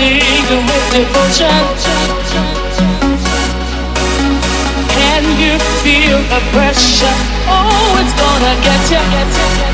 singing with devotion. Can you feel the pressure? Oh, it's gonna get you.